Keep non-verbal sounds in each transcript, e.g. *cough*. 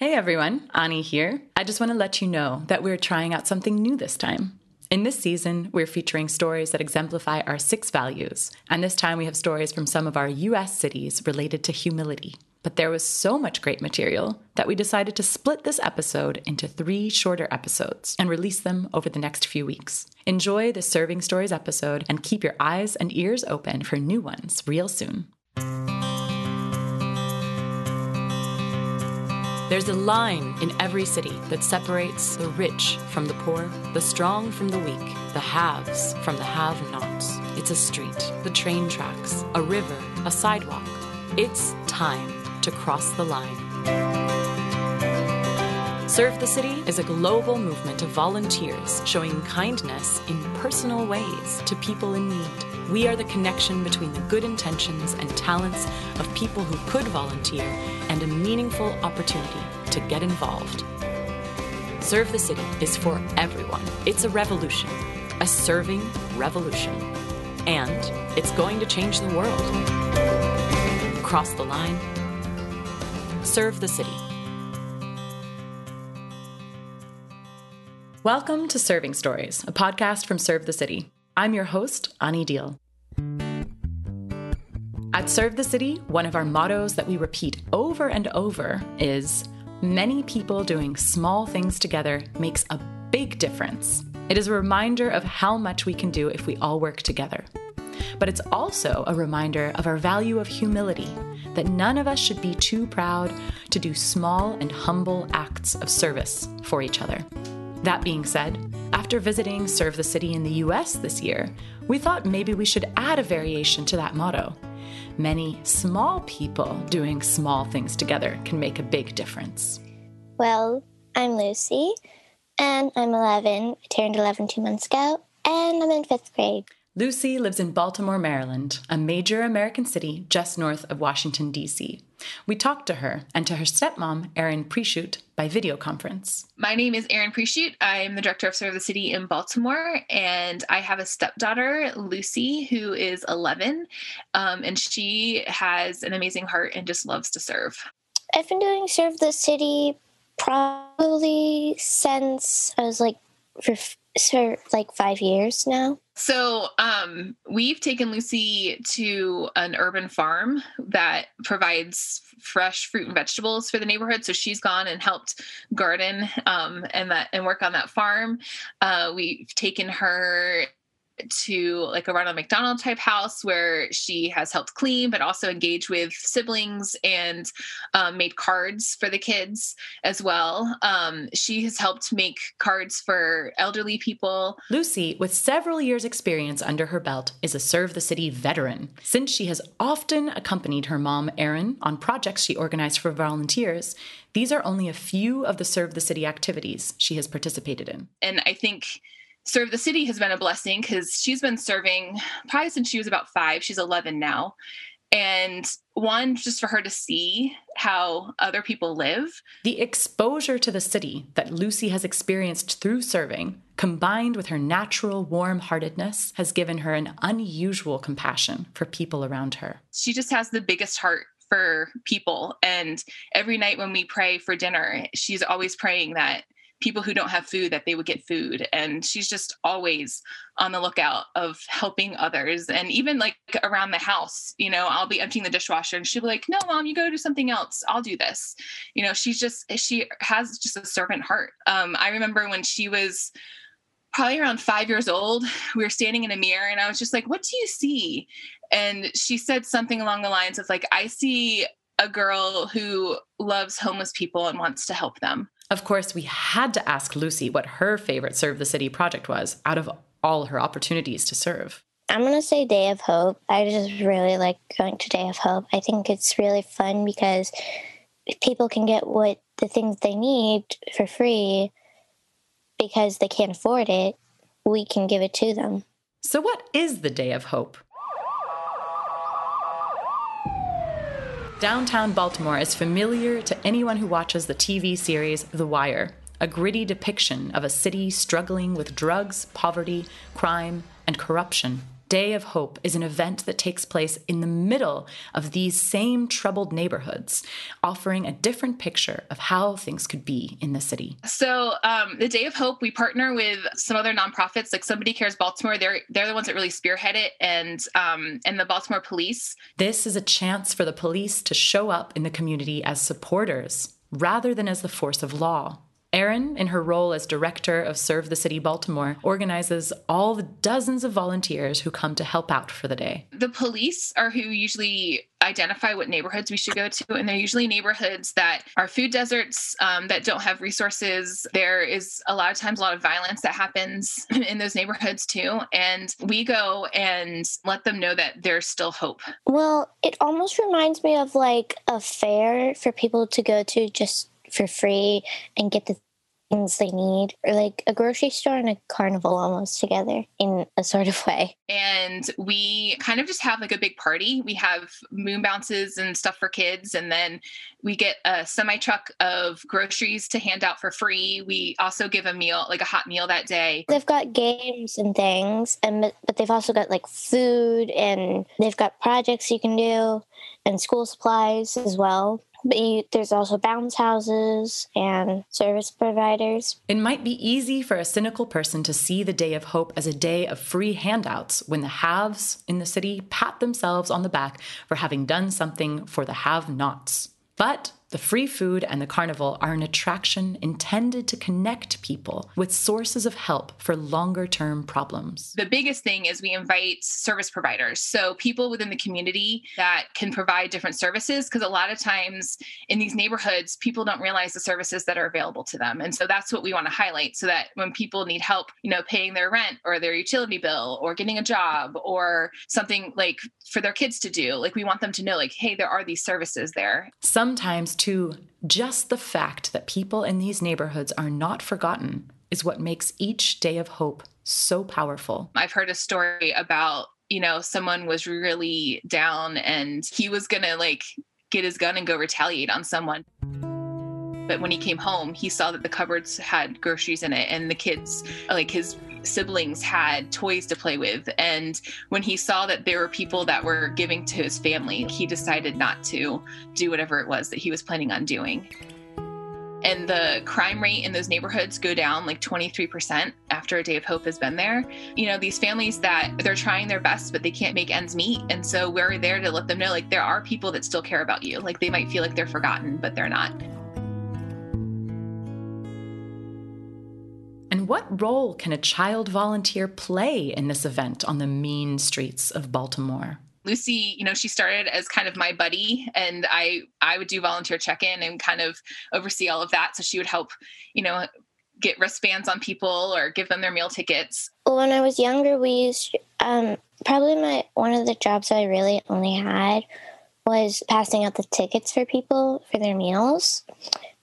Hey everyone, Ani here. I just want to let you know that we're trying out something new this time. In this season, we're featuring stories that exemplify our six values, and this time we have stories from some of our US cities related to humility. But there was so much great material that we decided to split this episode into three shorter episodes and release them over the next few weeks. Enjoy the Serving Stories episode and keep your eyes and ears open for new ones real soon. There's a line in every city that separates the rich from the poor, the strong from the weak, the haves from the have nots. It's a street, the train tracks, a river, a sidewalk. It's time to cross the line. Serve the City is a global movement of volunteers showing kindness in personal ways to people in need. We are the connection between the good intentions and talents of people who could volunteer and a meaningful opportunity to get involved. Serve the City is for everyone. It's a revolution, a serving revolution. And it's going to change the world. Cross the line. Serve the City. Welcome to Serving Stories, a podcast from Serve the City. I'm your host, Ani Deal. At Serve the City, one of our mottos that we repeat over and over is Many people doing small things together makes a big difference. It is a reminder of how much we can do if we all work together. But it's also a reminder of our value of humility, that none of us should be too proud to do small and humble acts of service for each other. That being said, after visiting Serve the City in the US this year, we thought maybe we should add a variation to that motto. Many small people doing small things together can make a big difference. Well, I'm Lucy, and I'm 11. I turned 11 two months ago, and I'm in fifth grade. Lucy lives in Baltimore, Maryland, a major American city just north of Washington, D.C. We talked to her and to her stepmom, Erin Prieschoot, by video conference. My name is Erin Prieschoot. I'm the director of Serve the City in Baltimore, and I have a stepdaughter, Lucy, who is 11, um, and she has an amazing heart and just loves to serve. I've been doing Serve the City probably since I was like for, for like five years now. So um, we've taken Lucy to an urban farm that provides fresh fruit and vegetables for the neighborhood. So she's gone and helped garden um, and that and work on that farm. Uh, we've taken her to like a Ronald McDonald type house where she has helped clean, but also engage with siblings and um, made cards for the kids as well. Um, she has helped make cards for elderly people. Lucy, with several years' experience under her belt, is a Serve the City veteran. Since she has often accompanied her mom, Erin, on projects she organized for volunteers, these are only a few of the Serve the City activities she has participated in. And I think serve the city has been a blessing because she's been serving probably since she was about five. She's 11 now. And one, just for her to see how other people live. The exposure to the city that Lucy has experienced through serving, combined with her natural warm heartedness, has given her an unusual compassion for people around her. She just has the biggest heart for people. And every night when we pray for dinner, she's always praying that people who don't have food that they would get food. And she's just always on the lookout of helping others. And even like around the house you know i'll be emptying the dishwasher and she'll be like no mom you go do something else. I'll do this. You know she's just she has just a servant heart. Um, i remember when she was probably around five years old we were standing in a mirror and i was just like what do you see? And she said something along the lines of like i see a girl who loves homeless people and wants to help them of course, we had to ask Lucy what her favorite Serve the City project was out of all her opportunities to serve. I'm going to say Day of Hope. I just really like going to Day of Hope. I think it's really fun because people can get what the things they need for free because they can't afford it. We can give it to them. So, what is the Day of Hope? Downtown Baltimore is familiar to anyone who watches the TV series The Wire, a gritty depiction of a city struggling with drugs, poverty, crime, and corruption. Day of Hope is an event that takes place in the middle of these same troubled neighborhoods, offering a different picture of how things could be in the city. So, um, the Day of Hope, we partner with some other nonprofits like Somebody Cares Baltimore. They're they're the ones that really spearhead it, and um, and the Baltimore Police. This is a chance for the police to show up in the community as supporters rather than as the force of law. Erin, in her role as director of Serve the City Baltimore, organizes all the dozens of volunteers who come to help out for the day. The police are who usually identify what neighborhoods we should go to, and they're usually neighborhoods that are food deserts um, that don't have resources. There is a lot of times a lot of violence that happens *clears throat* in those neighborhoods too, and we go and let them know that there's still hope. Well, it almost reminds me of like a fair for people to go to just for free and get the things they need, or like a grocery store and a carnival almost together in a sort of way. And we kind of just have like a big party. We have moon bounces and stuff for kids, and then we get a semi truck of groceries to hand out for free. We also give a meal, like a hot meal that day. They've got games and things, and but they've also got like food, and they've got projects you can do, and school supplies as well. But you, there's also bounce houses and service providers. It might be easy for a cynical person to see the Day of Hope as a day of free handouts when the haves in the city pat themselves on the back for having done something for the have nots. But the free food and the carnival are an attraction intended to connect people with sources of help for longer term problems. The biggest thing is we invite service providers. So, people within the community that can provide different services, because a lot of times in these neighborhoods, people don't realize the services that are available to them. And so, that's what we want to highlight so that when people need help, you know, paying their rent or their utility bill or getting a job or something like for their kids to do, like we want them to know, like, hey, there are these services there. Sometimes to just the fact that people in these neighborhoods are not forgotten is what makes each day of hope so powerful. I've heard a story about, you know, someone was really down and he was going to like get his gun and go retaliate on someone. But when he came home, he saw that the cupboards had groceries in it and the kids, like his siblings had toys to play with. And when he saw that there were people that were giving to his family, he decided not to do whatever it was that he was planning on doing. And the crime rate in those neighborhoods go down like 23% after a day of hope has been there. You know, these families that they're trying their best, but they can't make ends meet. And so we're there to let them know like there are people that still care about you. Like they might feel like they're forgotten, but they're not. What role can a child volunteer play in this event on the mean streets of Baltimore? Lucy, you know, she started as kind of my buddy and I I would do volunteer check-in and kind of oversee all of that so she would help, you know, get wristbands on people or give them their meal tickets. When I was younger, we used um, probably my one of the jobs I really only had was passing out the tickets for people for their meals.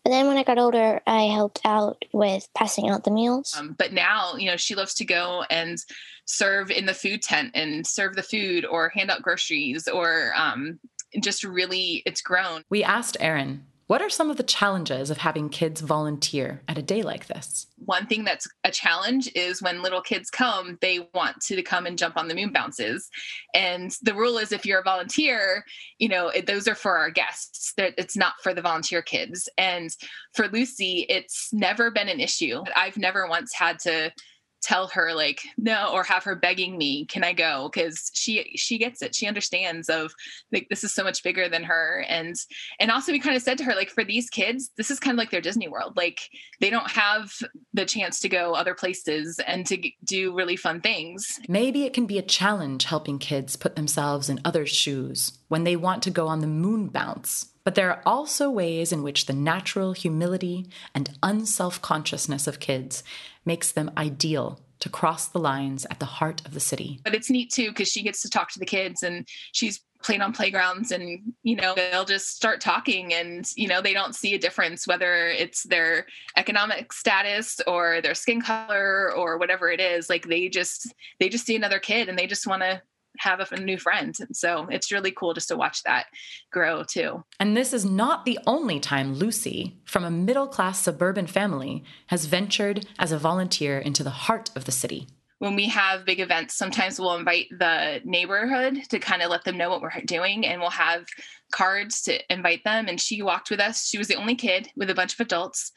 But then when I got older, I helped out with passing out the meals. Um, but now, you know, she loves to go and serve in the food tent and serve the food or hand out groceries or um, just really, it's grown. We asked Erin, what are some of the challenges of having kids volunteer at a day like this? One thing that's a challenge is when little kids come, they want to come and jump on the moon bounces. And the rule is if you're a volunteer, you know, it, those are for our guests. that It's not for the volunteer kids. And for Lucy, it's never been an issue. I've never once had to tell her like no or have her begging me can i go? Because she she gets it. She understands of like this is so much bigger than her. And and also we kind of said to her like for these kids this is kind of like their disney world. Like they don't have the chance to go other places and to do really fun things. Maybe it can be a challenge helping kids put themselves in others shoes when they want to go on the moon bounce but there are also ways in which the natural humility and unself consciousness of kids makes them ideal to cross the lines at the heart of the city. But it's neat too because she gets to talk to the kids and she's playing on playgrounds and you know they'll just start talking and you know they don't see a difference whether it's their economic status or their skin color or whatever it is like they just they just see another kid and they just want to have a, a new friend. And so it's really cool just to watch that grow too. And this is not the only time Lucy, from a middle class suburban family, has ventured as a volunteer into the heart of the city. when we have big events, sometimes we'll invite the neighborhood to kind of let them know what we're doing, and we'll have cards to invite them. And she walked with us. She was the only kid with a bunch of adults.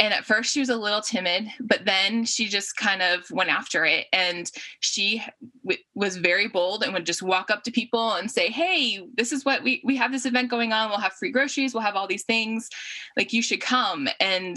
And at first, she was a little timid, but then she just kind of went after it. And she w- was very bold and would just walk up to people and say, Hey, this is what we, we have this event going on. We'll have free groceries. We'll have all these things. Like, you should come. And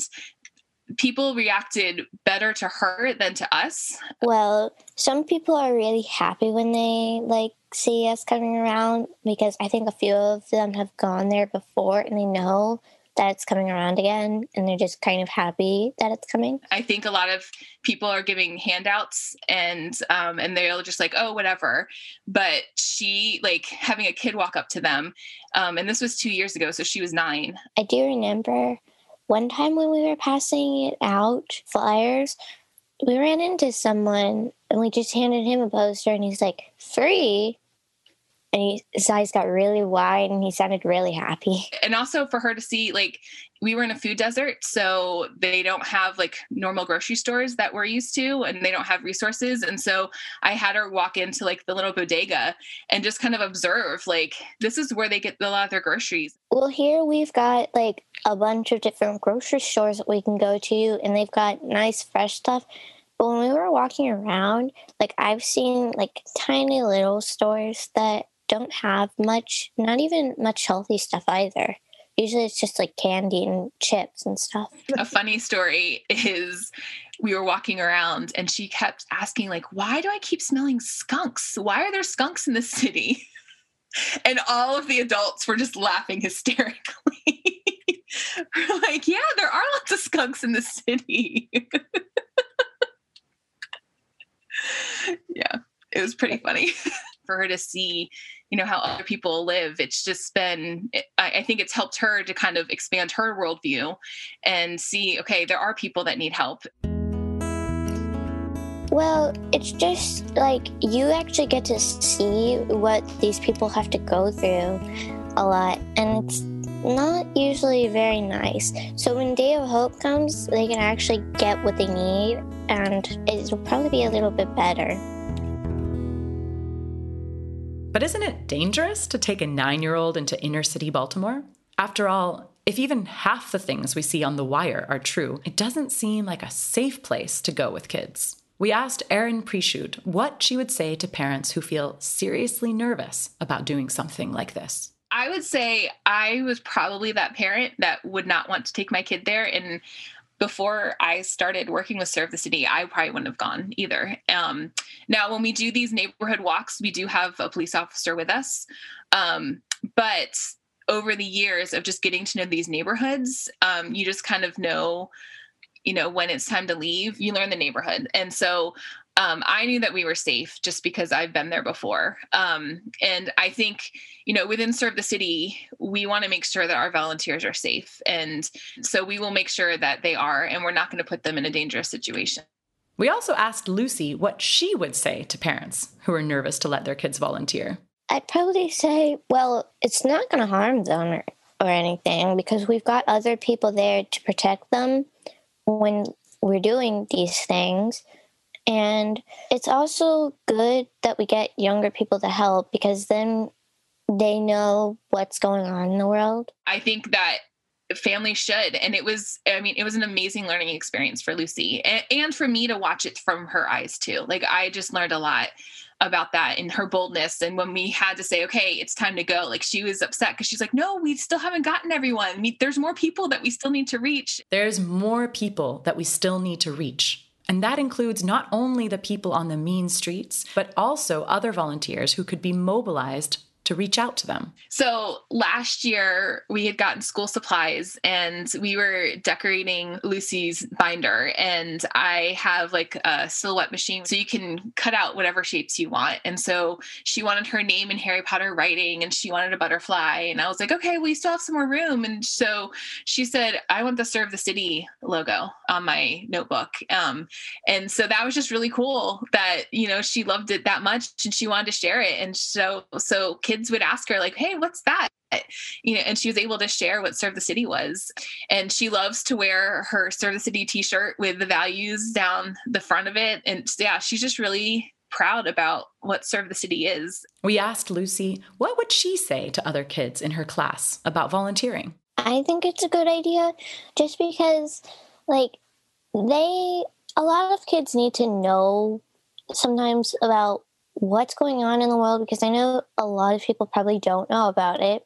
people reacted better to her than to us. Well, some people are really happy when they like see us coming around because I think a few of them have gone there before and they know that it's coming around again and they're just kind of happy that it's coming. I think a lot of people are giving handouts and um, and they're just like oh whatever. But she like having a kid walk up to them um, and this was two years ago so she was nine. I do remember one time when we were passing it out flyers we ran into someone and we just handed him a poster and he's like free and he, his eyes got really wide and he sounded really happy. *laughs* And also for her to see, like, we were in a food desert, so they don't have like normal grocery stores that we're used to, and they don't have resources. And so I had her walk into like the little bodega and just kind of observe, like, this is where they get a lot of their groceries. Well, here we've got like a bunch of different grocery stores that we can go to, and they've got nice, fresh stuff. But when we were walking around, like I've seen like tiny little stores that don't have much, not even much healthy stuff either. Usually it's just like candy and chips and stuff. *laughs* A funny story is we were walking around and she kept asking, like, why do I keep smelling skunks? Why are there skunks in the city? *laughs* And all of the adults were just laughing hysterically. *laughs* we're like, yeah, there are lots of skunks in the city. yeah, it was pretty funny for her to see you know how other people live. It's just been I, I, think it's helped her to kind of expand her worldview and see okay there are people that need help. Well it's just like you actually get to see what these people have to go through a lot and it's not usually very nice. So when day of hope comes they can actually get what they need and it'll probably be a little bit better but isn't it dangerous to take a nine year old into inner city Baltimore? After all, if even half the things we see on The Wire are true, it doesn't seem like a safe place to go with kids. We asked Erin Prichut what she would say to parents who feel seriously nervous about doing something like this. I would say I was probably that parent that would not want to take my kid there. And before I started working with Serve the City, I probably wouldn't have gone either. Um, now, when we do these neighborhood walks, we do have a police officer with us. Um, but over the years of just getting to know these neighborhoods, um, you just kind of know, you know, when it's time to leave, you learn the neighborhood. And so um, I knew that we were safe just because I've been there before. Um, and I think, you know, within Serve the City, we want to make sure that our volunteers are safe. And so we will make sure that they are, and we're not going to put them in a dangerous situation. We also asked Lucy what she would say to parents who are nervous to let their kids volunteer. I'd probably say, well, it's not going to harm them or, or anything because we've got other people there to protect them when we're doing these things. And it's also good that we get younger people to help because then they know what's going on in the world. I think that family should. And it was i mean it was an amazing learning experience for lucy and, and, for me to watch it from her eyes too. Like i just learned a lot about that and her boldness and when we had to say okay it's time to go like she was upset because she's like no we still haven't gotten everyone. There's more people that we still need to reach. There's more people that we still need to reach and that includes not only the people on the mean streets, but also other volunteers who could be mobilized to reach out to them? So last year we had gotten school supplies and we were decorating Lucy's binder and I have like a silhouette machine so you can cut out whatever shapes you want. And so she wanted her name in Harry Potter writing and she wanted a butterfly and I was like, "Okay, we still have some more room." And so she said, "I want the serve the city logo on my notebook." Um, and so that was just really cool that, you know, she loved it that much and she wanted to share it. And so so kids would ask her like, "Hey, what's that?" you know, and she was able to share what Serve the City was. And she loves to wear her Serve the City t-shirt with the values down the front of it. And yeah, she's just really proud about what Serve the City is. We asked Lucy, what would she say to other kids in her class about volunteering? I think it's a good idea just because, like, they, a lot of kids need to know sometimes about what's going on in the world because I know a lot of people probably don't know about it.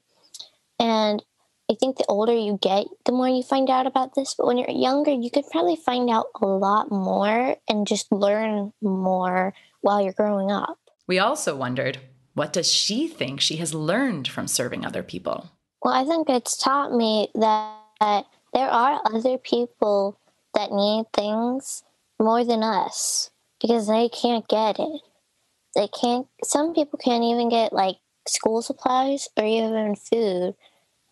And I think the older you get, the more you find out about this. But when you're younger, you could probably find out a lot more and just learn more while you're growing up. We also wondered what does she think she has learned from serving other people? Well, I think it's taught me that there are other people that need things more than us because they can't get it. They can't, some people can't even get like school supplies or even food.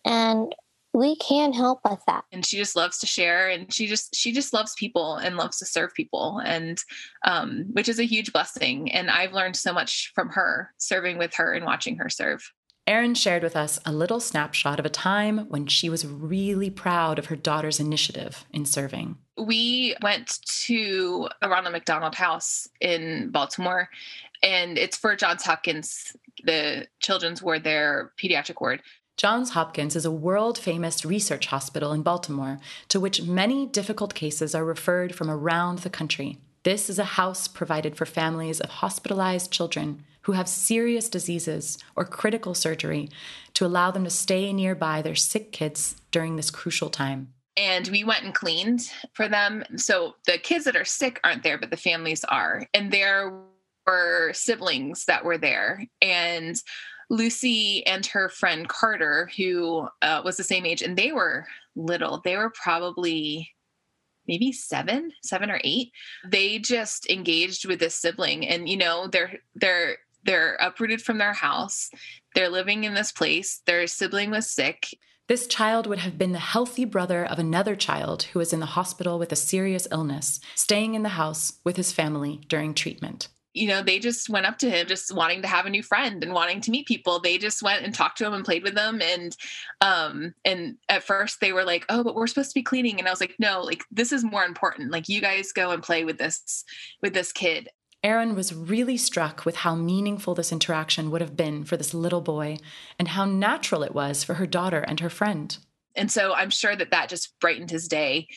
And we can help with that. And she just loves to share and she just she just loves people and loves to serve people and um, which is a huge blessing. And i've learned so much from her serving with her and watching her serve Erin shared with us a little snapshot of a time when she was really proud of her daughter's initiative in serving. We went to a Ronald McDonald House in Baltimore, and it's for Johns Hopkins, the children's ward, their pediatric ward. Johns Hopkins is a world famous research hospital in Baltimore to which many difficult cases are referred from around the country. This is a house provided for families of hospitalized children who have serious diseases or critical surgery to allow them to stay nearby their sick kids during this crucial time. And we went and cleaned for them. So the kids that are sick aren't there, but the families are. And there were siblings that were there. And Lucy and her friend Carter, who uh, was the same age, and they were little. They were probably maybe seven, seven or eight. They just engaged with this sibling, and you know, they're they're they're uprooted from their house. They're living in this place. Their sibling was sick. This child would have been the healthy brother of another child who was in the hospital with a serious illness, staying in the house with his family during treatment you know, they just went up to him just wanting to have a new friend and wanting to meet people. They just went and talked to him and played with them. And um and at first they were like, Oh, but we're supposed to be cleaning. And I was like, No, like this is more important. Like you guys go and play with this with this kid. Erin was really struck with how meaningful this interaction would have been for this little boy and how natural it was for her daughter and her friend. And so I'm sure that that just brightened his day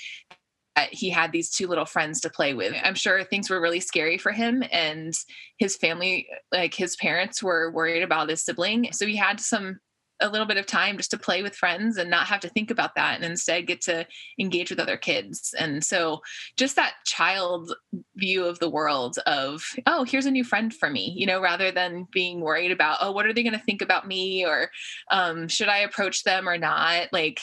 he had these two little friends to play with. I'm sure things were really scary for him and his family, like his parents were worried about his sibling. So he had some a little bit of time just to play with friends and not have to think about that and instead get to engage with other kids. And so just that child view of the world of, oh, here's a new friend for me, you know, rather than being worried about, oh, what are they going to think about me or um, should I approach them or not? Like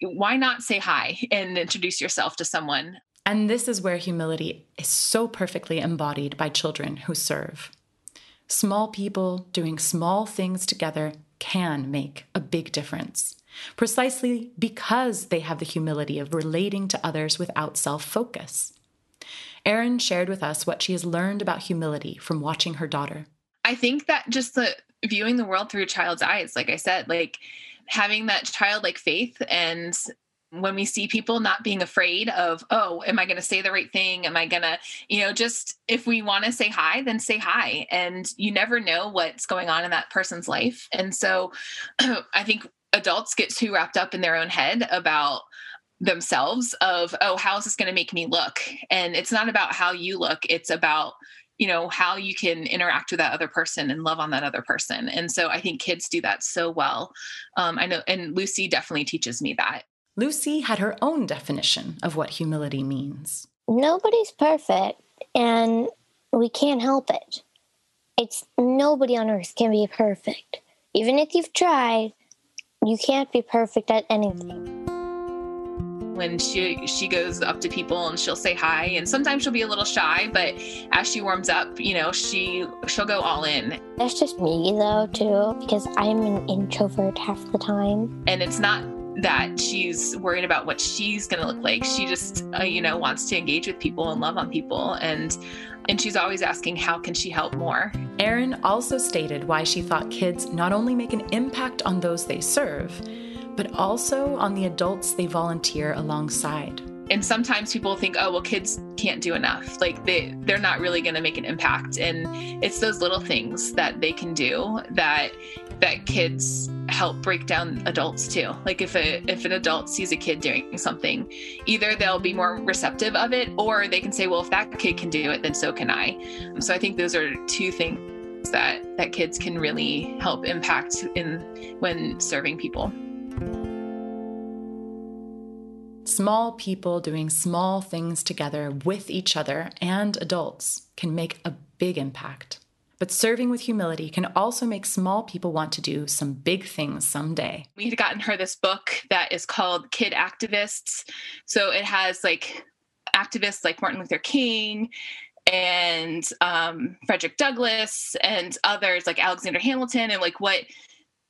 why not say hi and introduce yourself to someone? And this is where humility is so perfectly embodied by children who serve. Small people doing small things together can make a big difference, precisely because they have the humility of relating to others without self focus. Erin shared with us what she has learned about humility from watching her daughter. I think that just the viewing the world through a child's eyes, like I said, like having that childlike faith and when we see people not being afraid of oh am i going to say the right thing? Am i going to you know just if we want to say hi then say hi and you never know what's going on in that person's life and so *clears throat* i think adults get too wrapped up in their own head about themselves of oh how is this going to make me look? And it's not about how you look it's about you know how you can interact with that other person and love on that other person and so i think kids do that so well um, i know and lucy definitely teaches me that lucy had her own definition of what humility means. Nobody's perfect and we can't help it. It's nobody on earth can be perfect. Even if you've tried you can't be perfect at anything. When she she goes up to people and she'll say hi and sometimes she'll be a little shy but as she warms up you know she she'll go all in. That's just me though too because i'm an introvert half the time. And it's not that she's worried about what she's going to look like. She just uh, you know wants to engage with people and love on people and And she's always asking, how can she help more? Erin also stated why she thought kids not only make an impact on those they serve, but also on the adults they volunteer alongside. And sometimes people think oh well kids can't do enough. Like they they're not really going to make an impact and it's those little things that they can do that that kids help break down adults too. Like if a if an adult sees a kid doing something either they'll be more receptive of it or they can say well if that kid can do it then so can i. So i think those are two things that that kids can really help impact in when serving people. Small people doing small things together with each other and adults can make a big impact. But serving with humility can also make small people want to do some big things someday. We had gotten her this book that is called Kid Activists. So it has like activists like Martin Luther King and um, Frederick Douglass and others like Alexander Hamilton and like what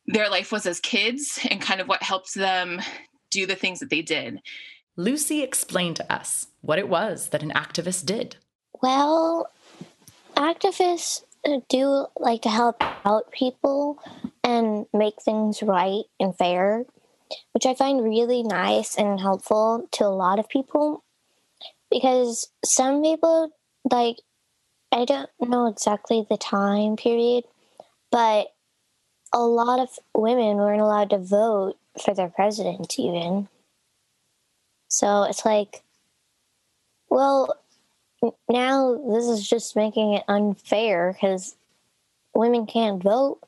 their life was as kids and kind of what helped them do the things that they did. Lucy explained to us what it was that an activist did. Well, activists do like to help out people and make things right and fair, which I find really nice and helpful to a lot of people because some people, like, I don't know exactly the time period, but a lot of women weren't allowed to vote for their president even. So it's like, well, now this is just making it unfair because women can't vote.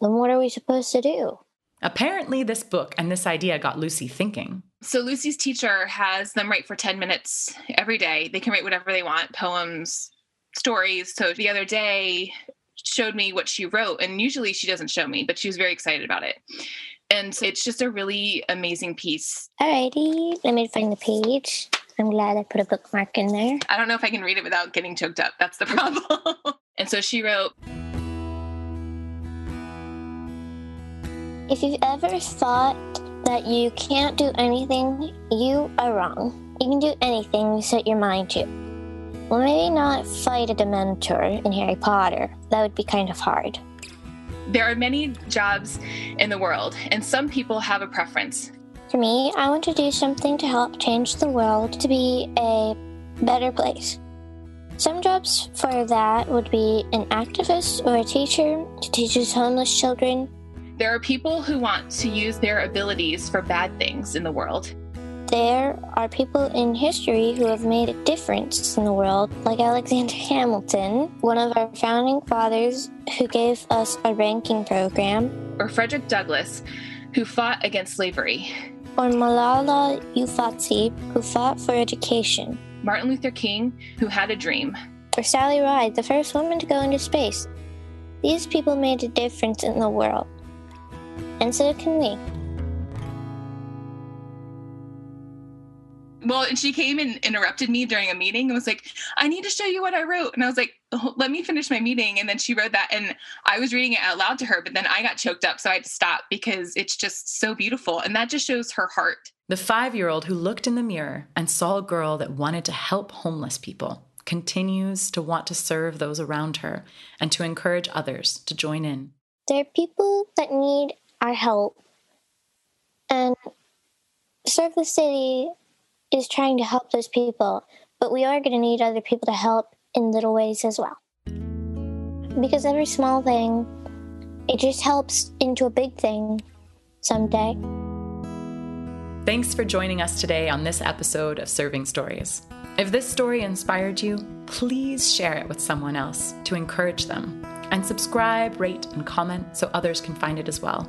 Then what are we supposed to do? Apparently, this book and this idea got Lucy thinking. So, Lucy's teacher has them write for 10 minutes every day. They can write whatever they want poems, stories. So, the other day, showed me what she wrote. And usually she doesn't show me, but she was very excited about it. And so it's just a really amazing piece. Alrighty, let me find the page. I'm glad I put a bookmark in there. I don't know if I can read it without getting choked up. That's the *laughs* problem. and so she wrote If you've ever thought that you can't do anything, you are wrong. You can do anything you set your mind to. Well, maybe not fight a Dementor in Harry Potter. That would be kind of hard. There are many jobs in the world, and some people have a preference. For me, I want to do something to help change the world to be a better place. Some jobs for that would be an activist or a teacher who teaches homeless children. There are people who want to use their abilities for bad things in the world. There are people in history who have made a difference in the world, like Alexander *laughs* Hamilton, one of our founding fathers who gave us a ranking program, or Frederick Douglass, who fought against slavery, or Malala Yousafzai, who fought for education, Martin Luther King, who had a dream, or Sally Ride, the first woman to go into space. These people made a difference in the world, and so can we. Well and she came and interrupted me during a meeting and was like i need to show you what i wrote. And i was like oh, let me finish my meeting. And then she wrote that and i was reading it out loud to her but then i got choked up so i had to stop because it's just so beautiful. And that just shows her heart. The five year old who looked in the mirror and saw a girl that wanted to help homeless people continues to want to serve those around her and to encourage others to join in. There are people that need our help and serve the city is trying to help those people, but we are going to need other people to help in little ways as well. Because every small thing, it just helps into a big thing someday. Thanks for joining us today on this episode of Serving Stories. If this story inspired you, please share it with someone else to encourage them. And subscribe, rate, and comment so others can find it as well.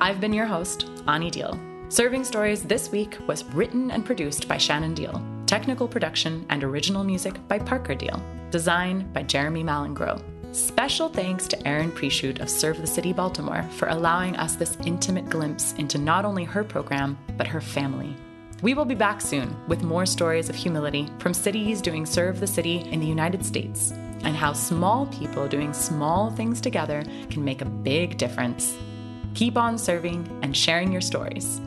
I've been your host, Ani Deal. Serving Stories this week was written and produced by Shannon Deal. Technical production and original music by Parker Deal. Design by Jeremy Malingro. Special thanks to Erin Preshoot of Serve the City Baltimore for allowing us this intimate glimpse into not only her program, but her family. We will be back soon with more stories of humility from cities doing Serve the City in the United States and how small people doing small things together can make a big difference. Keep on serving and sharing your stories.